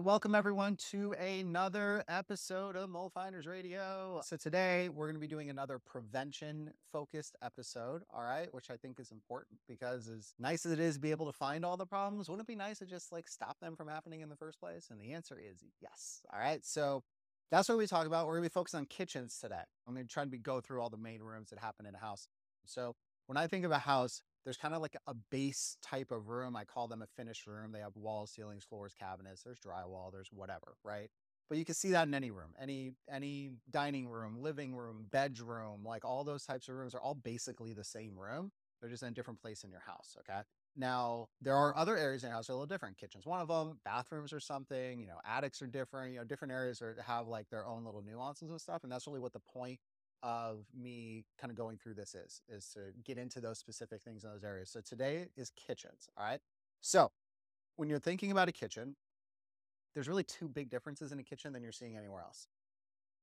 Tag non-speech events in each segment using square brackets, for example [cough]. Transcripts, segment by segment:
Welcome everyone to another episode of Mold Finders Radio. So today we're going to be doing another prevention focused episode, all right, which I think is important because as nice as it is to be able to find all the problems, wouldn't it be nice to just like stop them from happening in the first place? And the answer is yes. All right. So that's what we talk about. We're going to be focused on kitchens today. I'm going to try to go through all the main rooms that happen in a house. So when I think of a house, there's kind of like a base type of room. I call them a finished room. They have walls, ceilings, floors, cabinets. There's drywall. There's whatever, right? But you can see that in any room, any any dining room, living room, bedroom, like all those types of rooms are all basically the same room. They're just in a different place in your house. Okay. Now there are other areas in your house that are a little different. Kitchens, one of them. Bathrooms or something. You know, attics are different. You know, different areas are have like their own little nuances and stuff. And that's really what the point of me kind of going through this is is to get into those specific things in those areas. So today is kitchens, all right? So, when you're thinking about a kitchen, there's really two big differences in a kitchen than you're seeing anywhere else.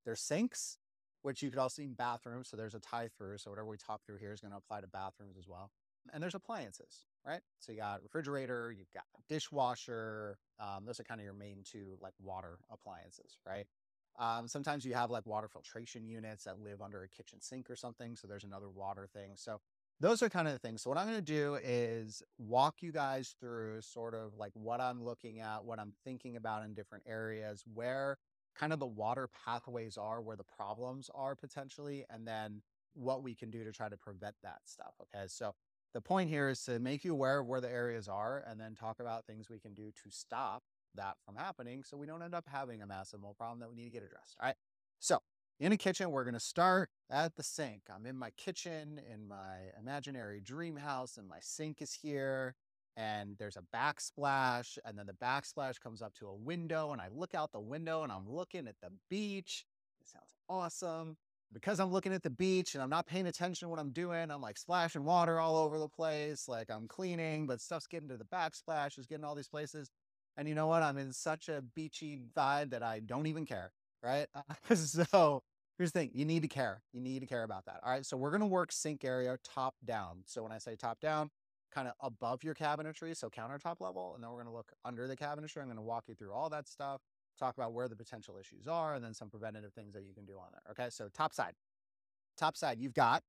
There's sinks, which you could also see in bathrooms, so there's a tie through, so whatever we talk through here is going to apply to bathrooms as well. And there's appliances, right? So you got refrigerator, you've got dishwasher. Um, those are kind of your main two like water appliances, right? Um, sometimes you have like water filtration units that live under a kitchen sink or something. So there's another water thing. So those are kind of the things. So what I'm going to do is walk you guys through sort of like what I'm looking at, what I'm thinking about in different areas, where kind of the water pathways are, where the problems are potentially, and then what we can do to try to prevent that stuff. Okay. So the point here is to make you aware of where the areas are and then talk about things we can do to stop that from happening so we don't end up having a massive mold problem that we need to get addressed. All right. So in a kitchen, we're going to start at the sink. I'm in my kitchen in my imaginary dream house, and my sink is here. And there's a backsplash, and then the backsplash comes up to a window, and I look out the window and I'm looking at the beach. It sounds awesome. Because I'm looking at the beach and I'm not paying attention to what I'm doing, I'm like splashing water all over the place, like I'm cleaning, but stuff's getting to the backsplash, is getting all these places. And you know what? I'm in such a beachy vibe that I don't even care. Right. [laughs] Uh, so here's the thing you need to care. You need to care about that. All right. So we're going to work sink area top down. So when I say top down, kind of above your cabinetry, so countertop level. And then we're going to look under the cabinetry. I'm going to walk you through all that stuff, talk about where the potential issues are, and then some preventative things that you can do on there. Okay. So top side, top side, you've got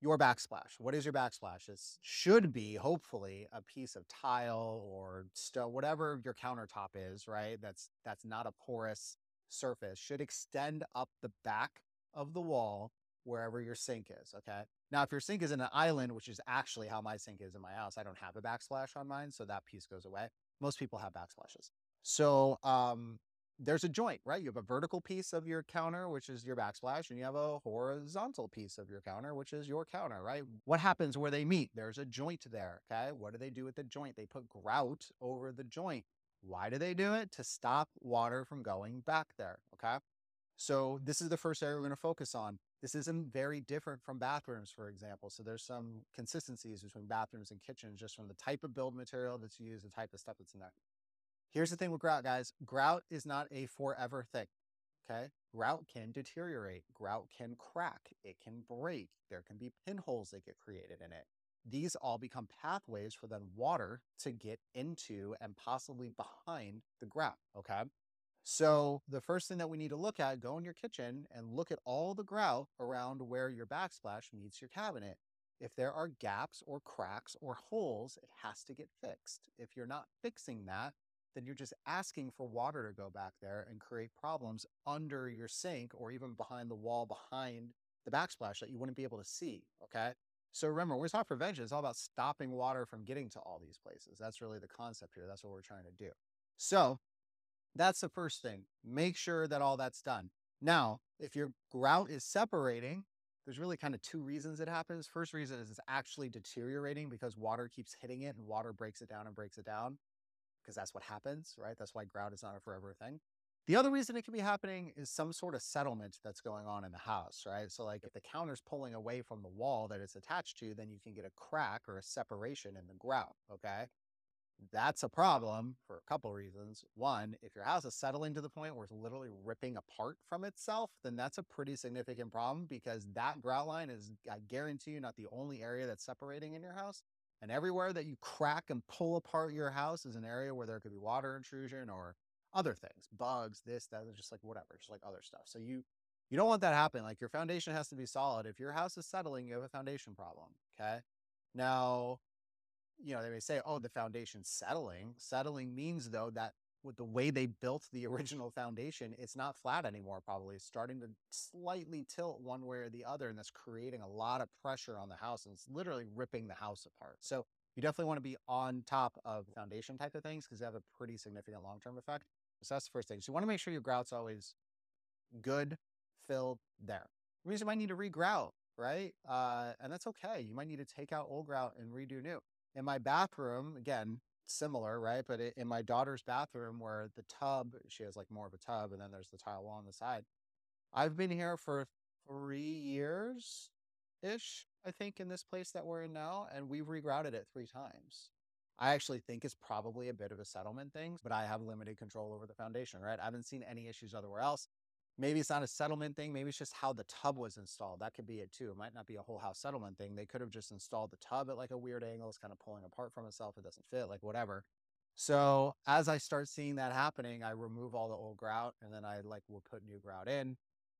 your backsplash. What is your backsplash? It should be, hopefully, a piece of tile or stone, whatever your countertop is, right? That's that's not a porous surface. Should extend up the back of the wall wherever your sink is. Okay. Now, if your sink is in an island, which is actually how my sink is in my house, I don't have a backsplash on mine, so that piece goes away. Most people have backsplashes. So um, there's a joint, right? You have a vertical piece of your counter, which is your backsplash, and you have a horizontal piece of your counter, which is your counter, right? What happens where they meet? There's a joint there, okay? What do they do with the joint? They put grout over the joint. Why do they do it? To stop water from going back there, okay? So this is the first area we're going to focus on. This isn't very different from bathrooms, for example. So there's some consistencies between bathrooms and kitchens just from the type of build material that's used, the type of stuff that's in there. Here's the thing with grout, guys. Grout is not a forever thing. Okay. Grout can deteriorate. Grout can crack. It can break. There can be pinholes that get created in it. These all become pathways for then water to get into and possibly behind the grout. Okay. So the first thing that we need to look at, go in your kitchen and look at all the grout around where your backsplash meets your cabinet. If there are gaps or cracks or holes, it has to get fixed. If you're not fixing that, then you're just asking for water to go back there and create problems under your sink or even behind the wall behind the backsplash that you wouldn't be able to see. Okay. So remember, when we talk prevention, it's all about stopping water from getting to all these places. That's really the concept here. That's what we're trying to do. So that's the first thing. Make sure that all that's done. Now, if your grout is separating, there's really kind of two reasons it happens. First reason is it's actually deteriorating because water keeps hitting it and water breaks it down and breaks it down because that's what happens, right? That's why grout is not a forever thing. The other reason it could be happening is some sort of settlement that's going on in the house, right? So, like if the counter's pulling away from the wall that it's attached to, then you can get a crack or a separation in the grout, okay? That's a problem for a couple reasons. One, if your house is settling to the point where it's literally ripping apart from itself, then that's a pretty significant problem because that grout line is, I guarantee you, not the only area that's separating in your house. And everywhere that you crack and pull apart your house is an area where there could be water intrusion or other things, bugs, this, that, just like whatever, just like other stuff. So you you don't want that happening. Like your foundation has to be solid. If your house is settling, you have a foundation problem. Okay. Now, you know, they may say, oh, the foundation's settling. Settling means though that with the way they built the original foundation, it's not flat anymore, probably. It's starting to slightly tilt one way or the other, and that's creating a lot of pressure on the house, and it's literally ripping the house apart. So you definitely want to be on top of foundation type of things because they have a pretty significant long-term effect. So that's the first thing. So you want to make sure your grout's always good, filled there. It means you might need to regrout, right? Uh, and that's okay. You might need to take out old grout and redo new. In my bathroom, again, similar, right? But in my daughter's bathroom, where the tub, she has like more of a tub, and then there's the tile wall on the side. I've been here for three years ish, I think, in this place that we're in now, and we've regrouted it three times. I actually think it's probably a bit of a settlement thing, but I have limited control over the foundation, right? I haven't seen any issues everywhere else. Maybe it's not a settlement thing. Maybe it's just how the tub was installed. That could be it too. It might not be a whole house settlement thing. They could have just installed the tub at like a weird angle. It's kind of pulling apart from itself. It doesn't fit, like whatever. So as I start seeing that happening, I remove all the old grout and then I like will put new grout in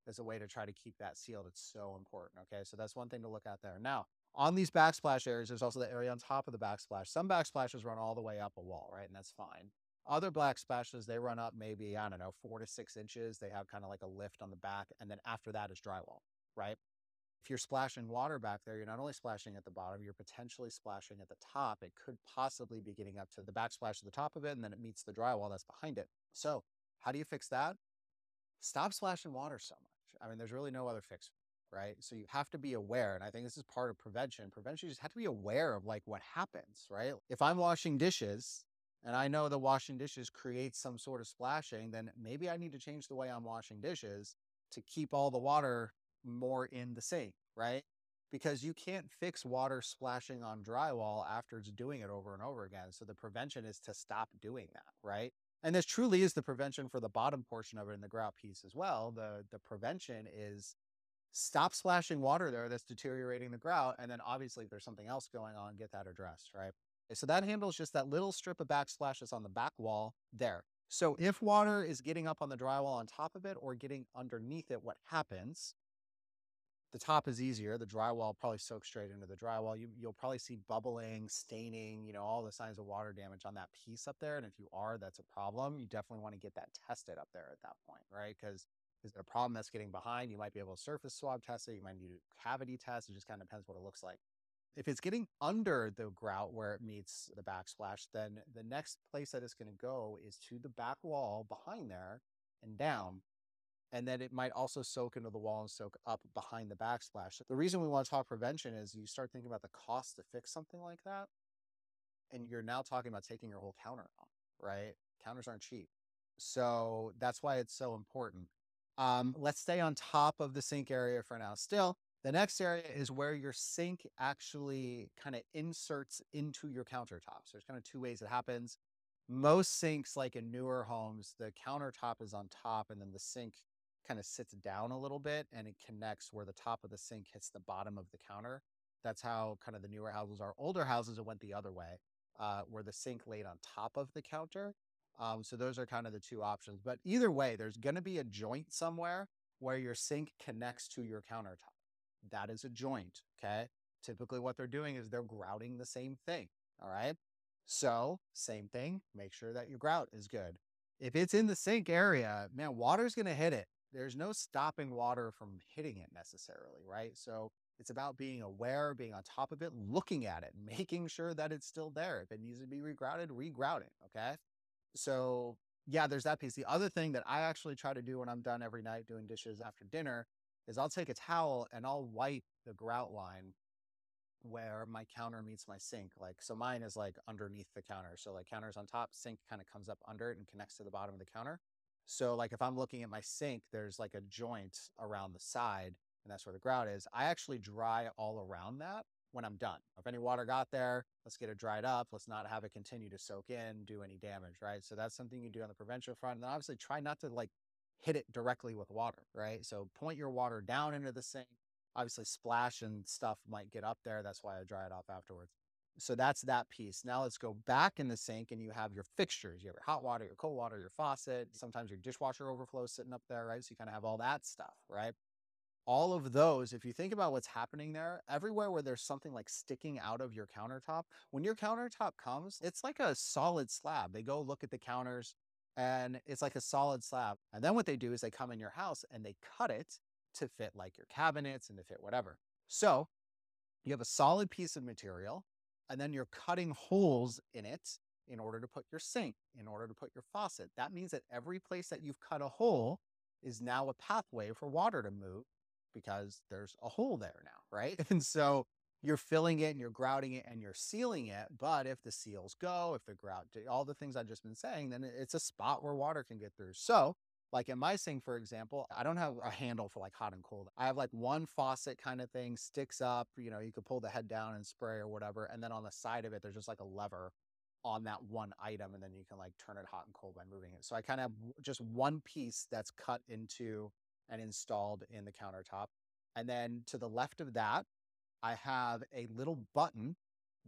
as a way to try to keep that sealed. It's so important. Okay. So that's one thing to look at there. Now, on these backsplash areas, there's also the area on top of the backsplash. Some backsplashes run all the way up a wall, right? And that's fine. Other backsplashes, they run up maybe, I don't know, four to six inches. They have kind of like a lift on the back. And then after that is drywall, right? If you're splashing water back there, you're not only splashing at the bottom, you're potentially splashing at the top. It could possibly be getting up to the backsplash at the top of it, and then it meets the drywall that's behind it. So, how do you fix that? Stop splashing water so much. I mean, there's really no other fix right? So you have to be aware. And I think this is part of prevention. Prevention, you just have to be aware of like what happens, right? If I'm washing dishes and I know the washing dishes creates some sort of splashing, then maybe I need to change the way I'm washing dishes to keep all the water more in the sink, right? Because you can't fix water splashing on drywall after it's doing it over and over again. So the prevention is to stop doing that, right? And this truly is the prevention for the bottom portion of it in the grout piece as well. The the prevention is stop splashing water there that's deteriorating the grout. And then obviously if there's something else going on, get that addressed, right? Eh, so that handles just that little strip of backsplashes on the back wall there. So if water is getting up on the drywall on top of it or getting underneath it, what happens? The top is easier. The drywall probably soaks straight into the drywall. You, you'll probably see bubbling, staining, you know, all the signs of water damage on that piece up there. And if you are, that's a problem. You definitely want to get that tested up there at that point, right? Because is it a problem that's getting behind? You might be able to surface swab test it. You might need a cavity test. It just kind of depends what it looks like. If it's getting under the grout where it meets the backsplash, then the next place that it's going to go is to the back wall behind there and down. And then it might also soak into the wall and soak up behind the backsplash. The reason we want to talk prevention is you start thinking about the cost to fix something like that. And you're now talking about taking your whole counter off, right? Counters aren't cheap. So that's why it's so important. Um, let's stay on top of the sink area for now. Still, the next area is where your sink actually kind of inserts into your countertops. There's kind of two ways it happens. Most sinks, like in newer homes, the countertop is on top and then the sink kind of sits down a little bit and it connects where the top of the sink hits the bottom of the counter. That's how kind of the newer houses are. Older houses, it went the other way, uh, where the sink laid on top of the counter um, so those are kind of the two options. But either way, there's going to be a joint somewhere where your sink connects to your countertop. That is a joint. Okay. Typically, what they're doing is they're grouting the same thing. All right. So, same thing, make sure that your grout is good. If it's in the sink area, man, water's going to hit it. There's no stopping water from hitting it necessarily. Right. So, it's about being aware, being on top of it, looking at it, [laughs] making sure that it's still there. If it needs to be regrouted, regrout it. Okay. So yeah, there's that piece. The other thing that I actually try to do when I'm done every night doing dishes after dinner is I'll take a towel and I'll wipe the grout line where my counter meets my sink. Like, so mine is like underneath the counter. So like counter's on top, sink kind of comes up under it and connects to the bottom of the counter. So like if I'm looking at my sink, there's like a joint around the side and that's where the grout is. I actually dry all around that when I'm done. If any water got there, let's get it dried up. Let's not have it continue to soak in, do any damage, right? So that's something you do on the prevention front. And obviously try not to like hit it directly with water, right? So point your water down into the sink, obviously splash and stuff might get up there. That's why I dry it off afterwards. So that's that piece. Now let's go back in the sink and you have your fixtures. You have your hot water, your cold water, your faucet, sometimes your dishwasher overflow sitting up there, right? So you kind of have all that stuff, right? All of those, if you think about what's happening there, everywhere where there's something like sticking out of your countertop, when your countertop comes, it's like a solid slab. They go look at the counters and it's like a solid slab. And then what they do is they come in your house and they cut it to fit like your cabinets and to fit whatever. So you have a solid piece of material and then you're cutting holes in it in order to put your sink, in order to put your faucet. That means that every place that you've cut a hole is now a pathway for water to move because there's a hole there now, right? [laughs] And so you're filling it and you're grouting it and you're sealing it. But if the seals go, if the grout, all the things I've just been saying, then it's a spot where water can get through. So like in my sink, for example, I don't have a handle for like hot and cold. I have like one faucet kind of thing, sticks up, you know, you could pull the head down and spray or whatever. And then on the side of it, there's just like a lever on that one item. And then you can like turn it hot and cold by moving it. So I kind of have just one piece that's cut into and installed in the countertop. And then to the left of that, I have a little button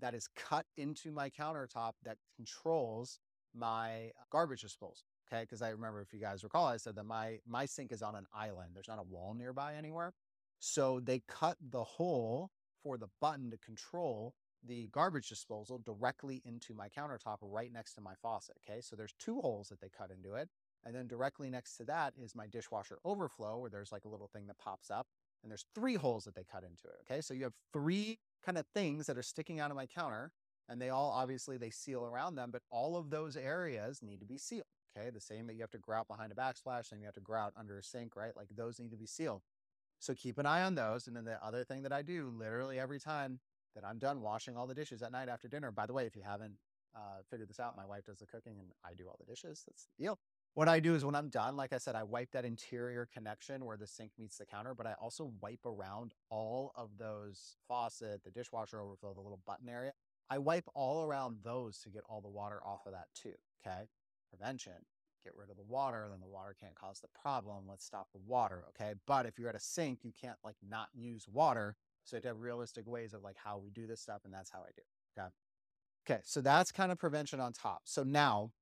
that is cut into my countertop that controls my uh, garbage disposal. Okay. Cause I remember if you guys recall, I said that my, my sink is on an island. There's not a wall nearby anywhere. So they cut the hole for the button to control the garbage disposal directly into my countertop right next to my faucet. Okay. So there's two holes that they cut into it. And then directly next to that is my dishwasher overflow where there's like a little thing that pops up and there's three holes that they cut into it. Okay. So you have three kind of things that are sticking out of my counter and they all obviously they seal around them, but all of those areas need to be sealed. Okay. The same that you have to grout behind a backsplash and you have to grout under a sink, right? Like those need to be sealed. So keep an eye on those. And then the other thing that I do literally every time that I'm done washing all the dishes at night after dinner, by the way, if you haven't uh, figured this out, my wife does the cooking and I do all the dishes. That's the deal. What I do is when I'm done, like I said, I wipe that interior connection where the sink meets the counter, but I also wipe around all of those faucet, the dishwasher overflow, the little button area. I wipe all around those to get all the water off of that too. Okay prevention. Get rid of the water, then the water can't cause the problem. Let's stop the water. Okay. But if you're at a sink, you can't like not use water. So to have realistic ways of like how we do this stuff. And that's how I do. Okay. Okay. So that's kind of prevention on top. So now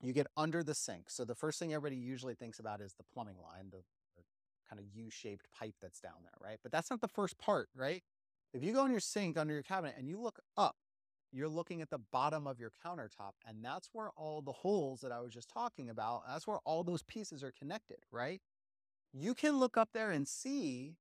you get under the sink. So the first thing everybody usually thinks about is the plumbing line, the, the kind of U-shaped pipe that's down there, right? But that's not the first part, right? If you go in your sink under your cabinet and you look up, you're looking at the bottom of your countertop. And that's where all the holes that I was just talking about, that's where all those pieces are connected, right? You can look up there and see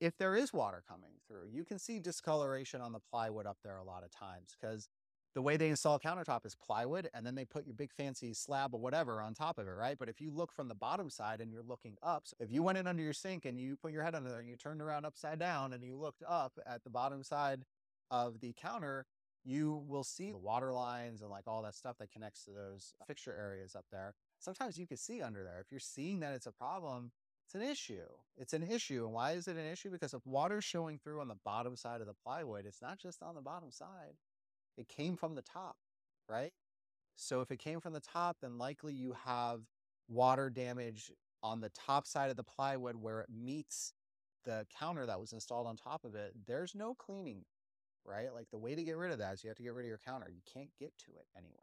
if there is water coming through. You can see discoloration on the plywood up there a lot of times because the way they install a countertop is plywood and then they put your big fancy slab or whatever on top of it, right? But if you look from the bottom side and you're looking up, so if you went in under your sink and you put your head under there and you turned around upside down and you looked up at the bottom side of the counter, you will see the water lines and like all that stuff that connects to those fixture areas up there. Sometimes you can see under there. If you're seeing that it's a problem, it's an issue. It's an issue. And why is it an issue? Because if water's showing through on the bottom side of the plywood, it's not just on the bottom side. It came from the top, right? So if it came from the top, then likely you have water damage on the top side of the plywood where it meets the counter that was installed on top of it. There's no cleaning right? Like the way to get rid of that is you have to get rid of your counter. You can't get to it anywhere.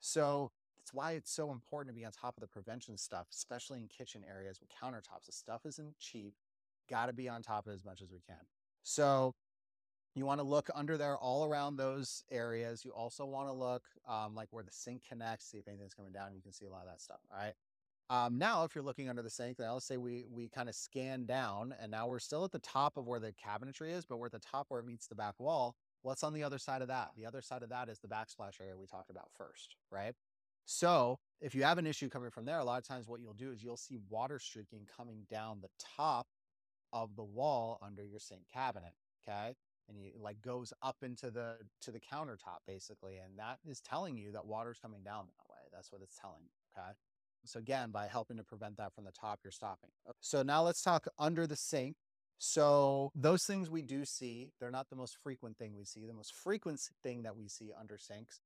So that's why it's so important to be on top of the prevention stuff, especially in kitchen areas with countertops. The stuff isn't cheap. Got to be on top of it as much as we can. So you want to look under there all around those areas. You also want to look um, like where the sink connects, see if anything's coming down. You can see a lot of that stuff. All right. Um, now, if you're looking under the sink, let's say we we kind of scan down, and now we're still at the top of where the cabinetry is, but we're at the top where it meets the back wall. What's on the other side of that? The other side of that is the backsplash area we talked about first, right? So if you have an issue coming from there, a lot of times what you'll do is you'll see water streaking coming down the top of the wall under your sink cabinet. Okay. And you like goes up into the to the countertop basically. And that is telling you that water's coming down that way. That's what it's telling you. Okay. So again, by helping to prevent that from the top, you're stopping. So now let's talk under the sink. So those things we do see, they're not the most frequent thing we see. The most frequent thing that we see under sinks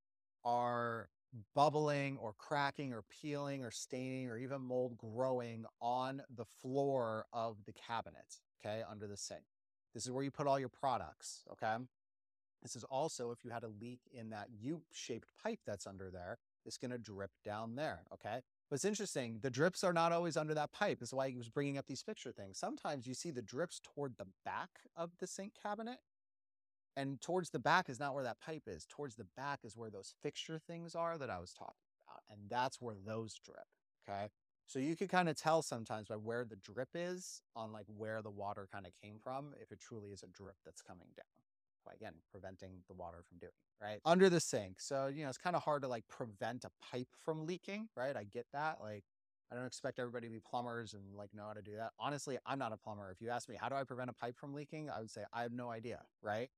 are bubbling or cracking or peeling or staining or even mold growing on the floor of the cabinet, okay, under the sink. This is where you put all your products, okay? This is also if you had a leak in that U-shaped pipe that's under there, it's going to drip down there, okay? But it's interesting, the drips are not always under that pipe. Is why he was bringing up these fixture things. Sometimes you see the drips toward the back of the sink cabinet and towards the back is not where that pipe is. Towards the back is where those fixture things are that I was talking about. And that's where those drip. Okay. So you can kind of tell sometimes by where the drip is on like where the water kind of came from, if it truly is a drip that's coming down. Again, preventing the water from doing right under the sink. So, you know, it's kind of hard to like prevent a pipe from leaking, right? I get that. Like, I don't expect everybody to be plumbers and like know how to do that. Honestly, I'm not a plumber. If you ask me, how do I prevent a pipe from leaking? I would say I have no idea, right?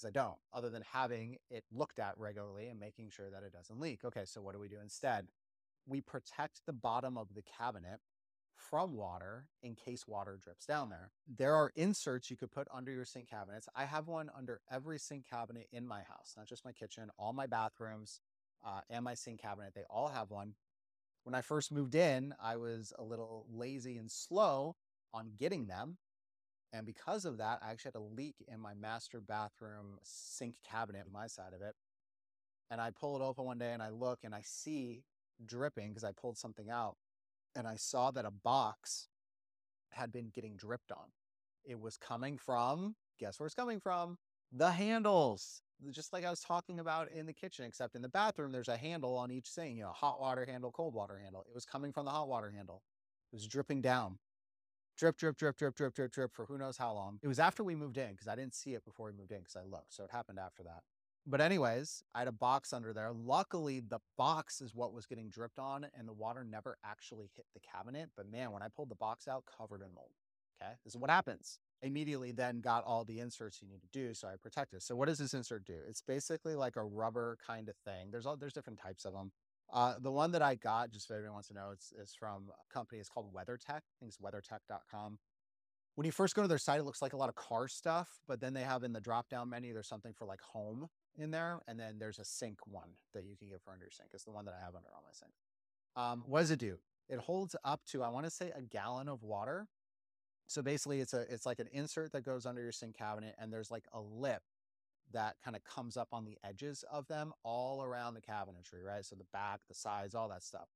because I don't, other than having it looked at regularly and making sure that it doesn't leak. Okay, so what do we do instead? We protect the bottom of the cabinet from water in case water drips down there. There are inserts you could put under your sink cabinets. I have one under every sink cabinet in my house, not just my kitchen, all my bathrooms uh, and my sink cabinet. They all have one. When I first moved in, I was a little lazy and slow on getting them and because of that, I actually had a leak in my master bathroom sink cabinet, my side of it. And I pull it open one day and I look and I see dripping because I pulled something out. And I saw that a box had been getting dripped on. It was coming from, guess where it's coming from? The handles. Just like I was talking about in the kitchen, except in the bathroom, there's a handle on each thing, you know, hot water handle, cold water handle. It was coming from the hot water handle. It was dripping down drip, drip, drip, drip, drip, drip, drip for who knows how long. It was after we moved in because I didn't see it before we moved in because I looked. So it happened after that. But anyways, I had a box under there. Luckily, the box is what was getting dripped on and the water never actually hit the cabinet. But man, when I pulled the box out, covered in mold. Okay. This is what happens. Immediately then got all the inserts you need to do. So I protected. So what does this insert do? It's basically like a rubber kind of thing. There's all, there's different types of them. Uh, the one that I got, just if anyone wants to know, it's, it's from a company. It's called WeatherTech. I think it's weathertech.com. When you first go to their site, it looks like a lot of car stuff, but then they have in the drop down menu, there's something for like home in there. And then there's a sink one that you can get for under sink. It's the one that I have under all my sinks. Um, what does it do? It holds up to, I want to say, a gallon of water. So basically, it's a it's like an insert that goes under your sink cabinet, and there's like a lip that kind of comes up on the edges of them all around the cabinetry, right? So the back, the sides, all that stuff.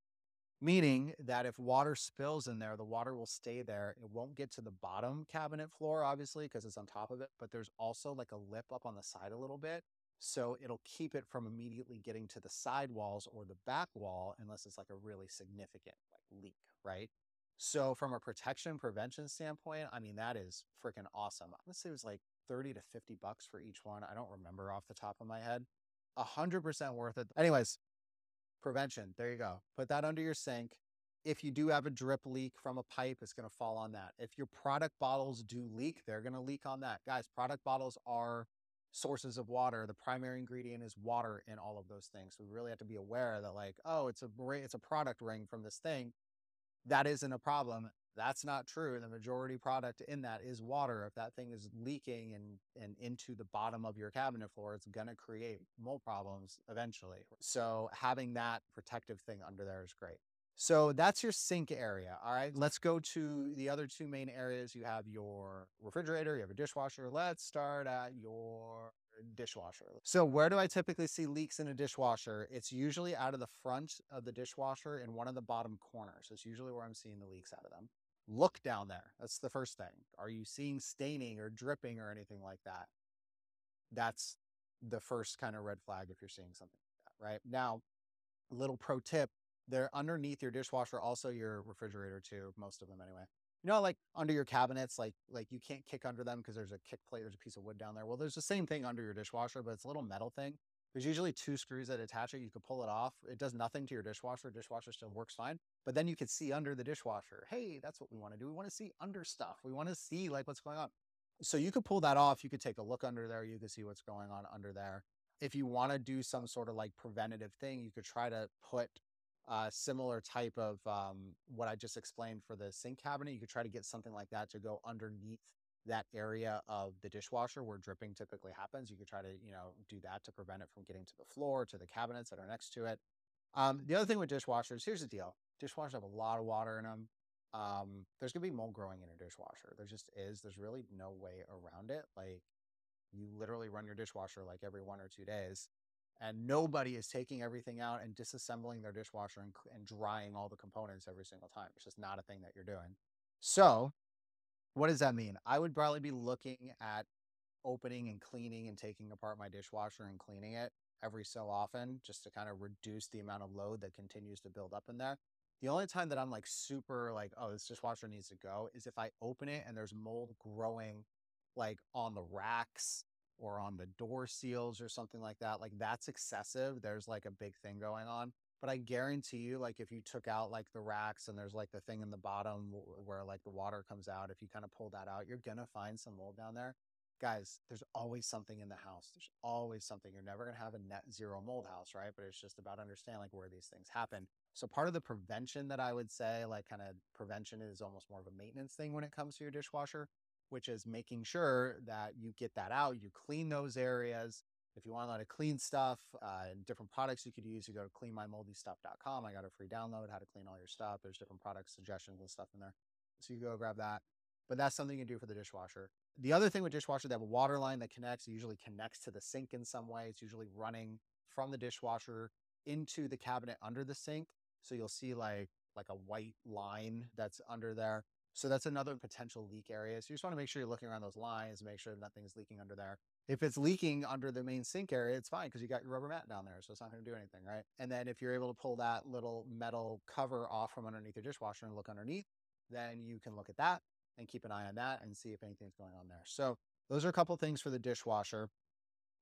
Meaning that if water spills in there, the water will stay there. It won't get to the bottom cabinet floor, obviously, because it's on top of it, but there's also like a lip up on the side a little bit. So it'll keep it from immediately getting to the side walls or the back wall, unless it's like a really significant like leak, right? So from a protection prevention standpoint, I mean, that is freaking awesome. I'm gonna say it was like 30 to 50 bucks for each one. I don't remember off the top of my head. A hundred percent worth it. Anyways, prevention. There you go. Put that under your sink. If you do have a drip leak from a pipe, it's going to fall on that. If your product bottles do leak, they're going to leak on that. Guys, product bottles are sources of water. The primary ingredient is water in all of those things. So we really have to be aware that like, oh, it's a it's a product ring from this thing. That isn't a problem. That's not true. The majority product in that is water. If that thing is leaking and, and into the bottom of your cabinet floor, it's going to create mold problems eventually. So having that protective thing under there is great. So that's your sink area. All right. Let's go to the other two main areas. You have your refrigerator, you have a dishwasher. Let's start at your dishwasher. So where do I typically see leaks in a dishwasher? It's usually out of the front of the dishwasher in one of the bottom corners. It's usually where I'm seeing the leaks out of them look down there. That's the first thing. Are you seeing staining or dripping or anything like that? That's the first kind of red flag if you're seeing something like that, right? Now, little pro tip, they're underneath your dishwasher, also your refrigerator too, most of them anyway. You know, like under your cabinets, like like you can't kick under them because there's a kick plate, there's a piece of wood down there. Well, there's the same thing under your dishwasher, but it's a little metal thing. There's usually two screws that attach it. You could pull it off. It does nothing to your dishwasher. Dishwasher still works fine. But then you could see under the dishwasher. Hey, that's what we want to do. We want to see under stuff. We want to see like what's going on. So you could pull that off. You could take a look under there. You could see what's going on under there. If you want to do some sort of like preventative thing, you could try to put a similar type of um, what I just explained for the sink cabinet. You could try to get something like that to go underneath that area of the dishwasher where dripping typically happens. You could try to, you know, do that to prevent it from getting to the floor, to the cabinets that are next to it. Um, the other thing with dishwashers, here's the deal. Dishwashers have a lot of water in them. Um, there's gonna be mold growing in a dishwasher. There just is. There's really no way around it. Like you literally run your dishwasher like every one or two days and nobody is taking everything out and disassembling their dishwasher and, and drying all the components every single time. It's just not a thing that you're doing. So what does that mean? I would probably be looking at opening and cleaning and taking apart my dishwasher and cleaning it every so often just to kind of reduce the amount of load that continues to build up in there. The only time that I'm like super like, oh, this dishwasher needs to go is if I open it and there's mold growing like on the racks or on the door seals or something like that. Like that's excessive. There's like a big thing going on. But I guarantee you, like if you took out like the racks and there's like the thing in the bottom where like the water comes out, if you kind of pull that out, you're gonna find some mold down there. Guys, there's always something in the house. There's always something. You're never gonna have a net zero mold house, right? But it's just about understanding like where these things happen. So part of the prevention that I would say, like kind of prevention is almost more of a maintenance thing when it comes to your dishwasher, which is making sure that you get that out, you clean those areas, if you want a lot of clean stuff uh, and different products you could use, you go to cleanmymoldystuff.com. I got a free download, how to clean all your stuff. There's different product suggestions and stuff in there. So you go grab that. But that's something you can do for the dishwasher. The other thing with dishwasher, they have a water line that connects. It usually connects to the sink in some way. It's usually running from the dishwasher into the cabinet under the sink. So you'll see like like a white line that's under there. So that's another potential leak area. So you just want to make sure you're looking around those lines, make sure nothing's leaking under there. If it's leaking under the main sink area, it's fine because you got your rubber mat down there. So it's not going to do anything, right? And then if you're able to pull that little metal cover off from underneath your dishwasher and look underneath, then you can look at that and keep an eye on that and see if anything's going on there. So those are a couple things for the dishwasher.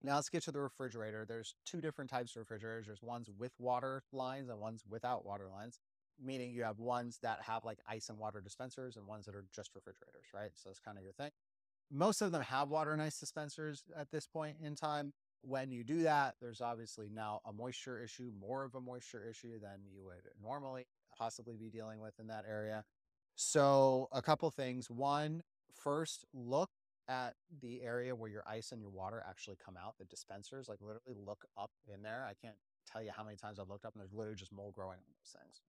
Now let's get to the refrigerator. There's two different types of refrigerators. There's ones with water lines and ones without water lines, meaning you have ones that have like ice and water dispensers and ones that are just refrigerators, right? So it's kind of your thing most of them have water and ice dispensers at this point in time. When you do that, there's obviously now a moisture issue, more of a moisture issue than you would normally possibly be dealing with in that area. So, a couple things. One, first, look at the area where your ice and your water actually come out, the dispensers, like literally look up in there. I can't tell you how many times I've looked up and there's literally just mold growing on those things.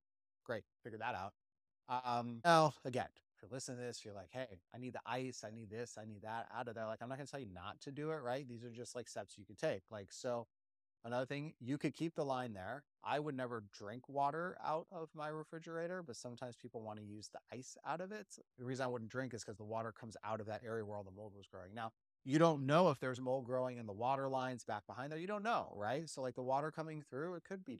Great, figure that out. Um, now, again, if you're listening to this, you're like, hey, I need the ice, I need this, I need that out of there. Like, I'm not going to tell you not to do it, right? These are just like steps you could take. Like, so another thing, you could keep the line there. I would never drink water out of my refrigerator, but sometimes people want to use the ice out of it. The reason I wouldn't drink is because the water comes out of that area where all the mold was growing. Now, you don't know if there's mold growing in the water lines back behind there. You don't know, right? So, like the water coming through, it could be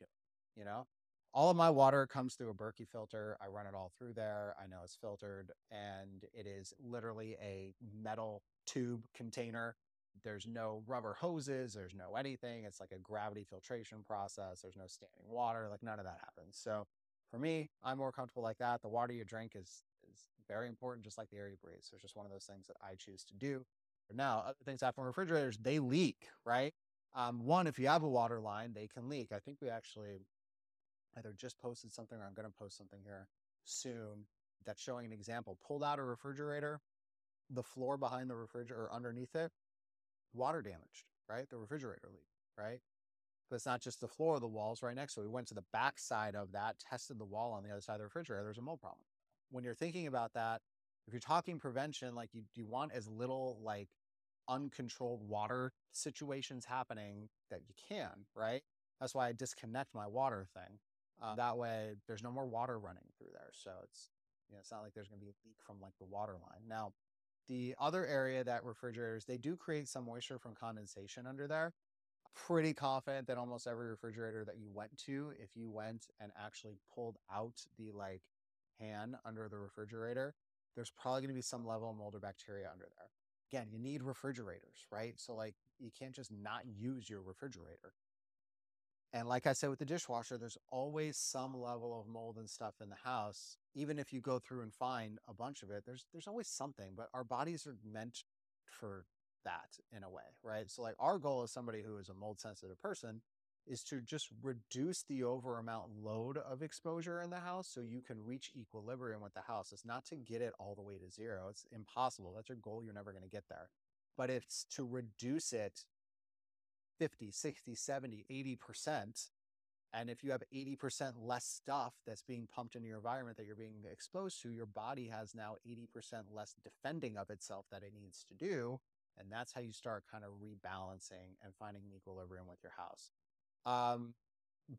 you know? All of my water comes through a Berkey filter. I run it all through there. I know it's filtered and it is literally a metal tube container. There's no rubber hoses, there's no anything. It's like a gravity filtration process. There's no standing water, like none of that happens. So for me, I'm more comfortable like that. The water you drink is is very important, just like the air you breathe. So it's just one of those things that I choose to do. But now, other things happen refrigerators, they leak, right? Um, one, if you have a water line, they can leak. I think we actually either just posted something or I'm going to post something here soon that's showing an example. Pulled out a refrigerator, the floor behind the refrigerator or underneath it, water damaged, right? The refrigerator leak, right? But it's not just the floor, the walls right next to it. We went to the back side of that, tested the wall on the other side of the refrigerator. There's a mold problem. When you're thinking about that, if you're talking prevention, like you, you want as little like uncontrolled water situations happening that you can, right? That's why I disconnect my water thing. Uh, that way, there's no more water running through there. So it's you know it's not like there's going to be a leak from like the water line. Now, the other area that refrigerators they do create some moisture from condensation under there. Pretty confident that almost every refrigerator that you went to, if you went and actually pulled out the like pan under the refrigerator, there's probably going to be some level of mold or bacteria under there. Again, you need refrigerators, right? So like you can't just not use your refrigerator And like I said with the dishwasher, there's always some level of mold and stuff in the house. Even if you go through and find a bunch of it, there's there's always something, but our bodies are meant for that in a way, right? So like our goal as somebody who is a mold sensitive person is to just reduce the over amount load of exposure in the house so you can reach equilibrium with the house. It's not to get it all the way to zero. It's impossible. That's your goal. You're never going to get there. But it's to reduce it 50, 60, 70, 80%. And if you have 80% less stuff that's being pumped into your environment that you're being exposed to, your body has now 80% less defending of itself that it needs to do. And that's how you start kind of rebalancing and finding an equilibrium with your house. Um,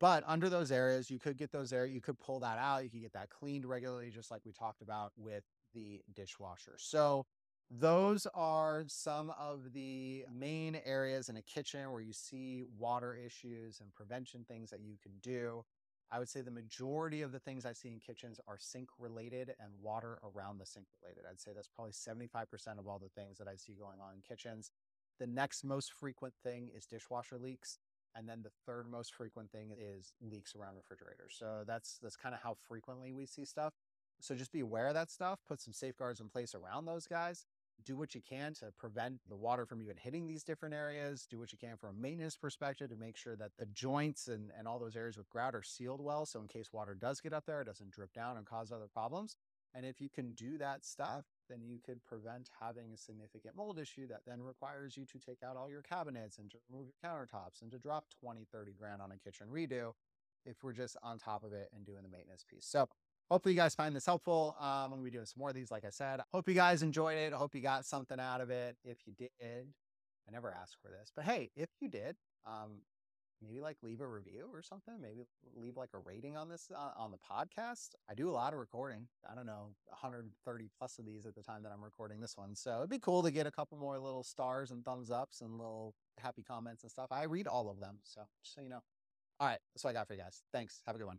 but under those areas, you could get those areas, you could pull that out, you could get that cleaned regularly, just like we talked about with the dishwasher. So those are some of the main areas in a kitchen where you see water issues and prevention things that you can do. I would say the majority of the things I see in kitchens are sink related and water around the sink related. I'd say that's probably 75% of all the things that I see going on in kitchens. The next most frequent thing is dishwasher leaks. And then the third most frequent thing is leaks around refrigerators. So that's that's kind of how frequently we see stuff. So just be aware of that stuff, put some safeguards in place around those guys. Do what you can to prevent the water from even hitting these different areas. Do what you can from a maintenance perspective to make sure that the joints and, and all those areas with grout are sealed well. So in case water does get up there, it doesn't drip down and cause other problems. And if you can do that stuff, then you could prevent having a significant mold issue that then requires you to take out all your cabinets and to remove your countertops and to drop 20, 30 grand on a kitchen redo if we're just on top of it and doing the maintenance piece. So hopefully you guys find this helpful. Um, I'm gonna be doing some more of these, like I said. Hope you guys enjoyed it. I hope you got something out of it. If you did, I never asked for this, but hey, if you did, um, maybe like leave a review or something. Maybe leave like a rating on this uh, on the podcast. I do a lot of recording. I don't know, 130 plus of these at the time that I'm recording this one. So it'd be cool to get a couple more little stars and thumbs ups and little happy comments and stuff. I read all of them. So just so you know. All right, that's what I got for you guys. Thanks. Have a good one.